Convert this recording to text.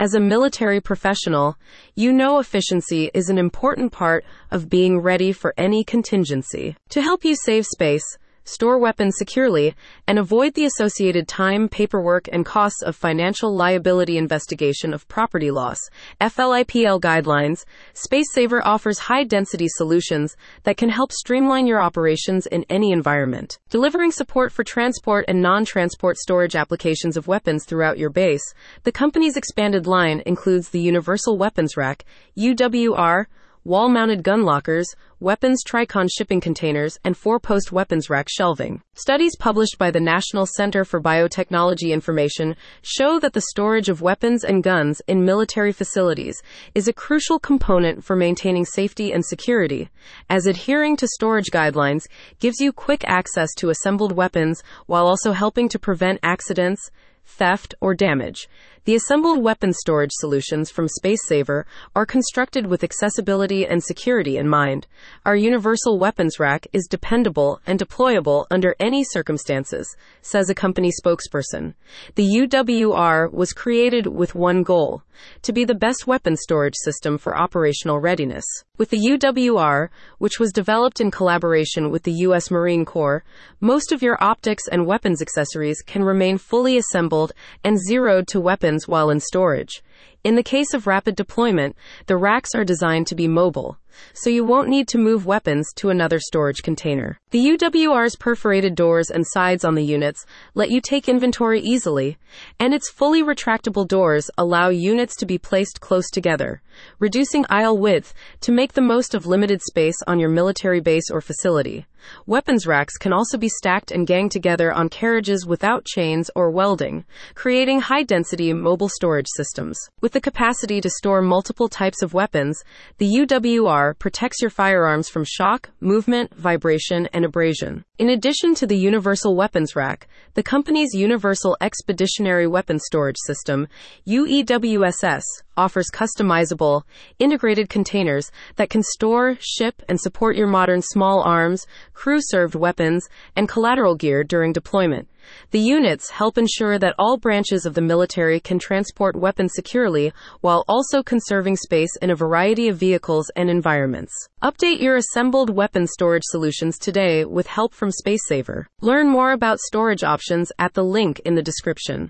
As a military professional, you know efficiency is an important part of being ready for any contingency. To help you save space, store weapons securely, and avoid the associated time, paperwork, and costs of financial liability investigation of property loss. FLIPL guidelines, Spacesaver offers high density solutions that can help streamline your operations in any environment. Delivering support for transport and non transport storage applications of weapons throughout your base, the company's expanded line includes the Universal Weapons Rack, UWR, wall mounted gun lockers, weapons TriCon shipping containers, and four post weapons rack shelving. Studies published by the National Center for Biotechnology Information show that the storage of weapons and guns in military facilities is a crucial component for maintaining safety and security, as adhering to storage guidelines gives you quick access to assembled weapons while also helping to prevent accidents theft, or damage. The assembled weapon storage solutions from Spacesaver are constructed with accessibility and security in mind. Our universal weapons rack is dependable and deployable under any circumstances, says a company spokesperson. The UWR was created with one goal to be the best weapon storage system for operational readiness. With the UWR, which was developed in collaboration with the U.S. Marine Corps, most of your optics and weapons accessories can remain fully assembled and zeroed to weapons while in storage. In the case of rapid deployment, the racks are designed to be mobile, so you won't need to move weapons to another storage container. The UWR's perforated doors and sides on the units let you take inventory easily, and its fully retractable doors allow units to be placed close together, reducing aisle width to make the most of limited space on your military base or facility. Weapons racks can also be stacked and ganged together on carriages without chains or welding, creating high density mobile storage systems. With the capacity to store multiple types of weapons, the UWR protects your firearms from shock, movement, vibration, and abrasion. In addition to the Universal Weapons Rack, the company's Universal Expeditionary Weapon Storage System, UEWSS, offers customizable, integrated containers that can store, ship, and support your modern small arms, crew served weapons, and collateral gear during deployment. The units help ensure that all branches of the military can transport weapons securely while also conserving space in a variety of vehicles and environments. Update your assembled weapon storage solutions today with help from Spacesaver. Learn more about storage options at the link in the description.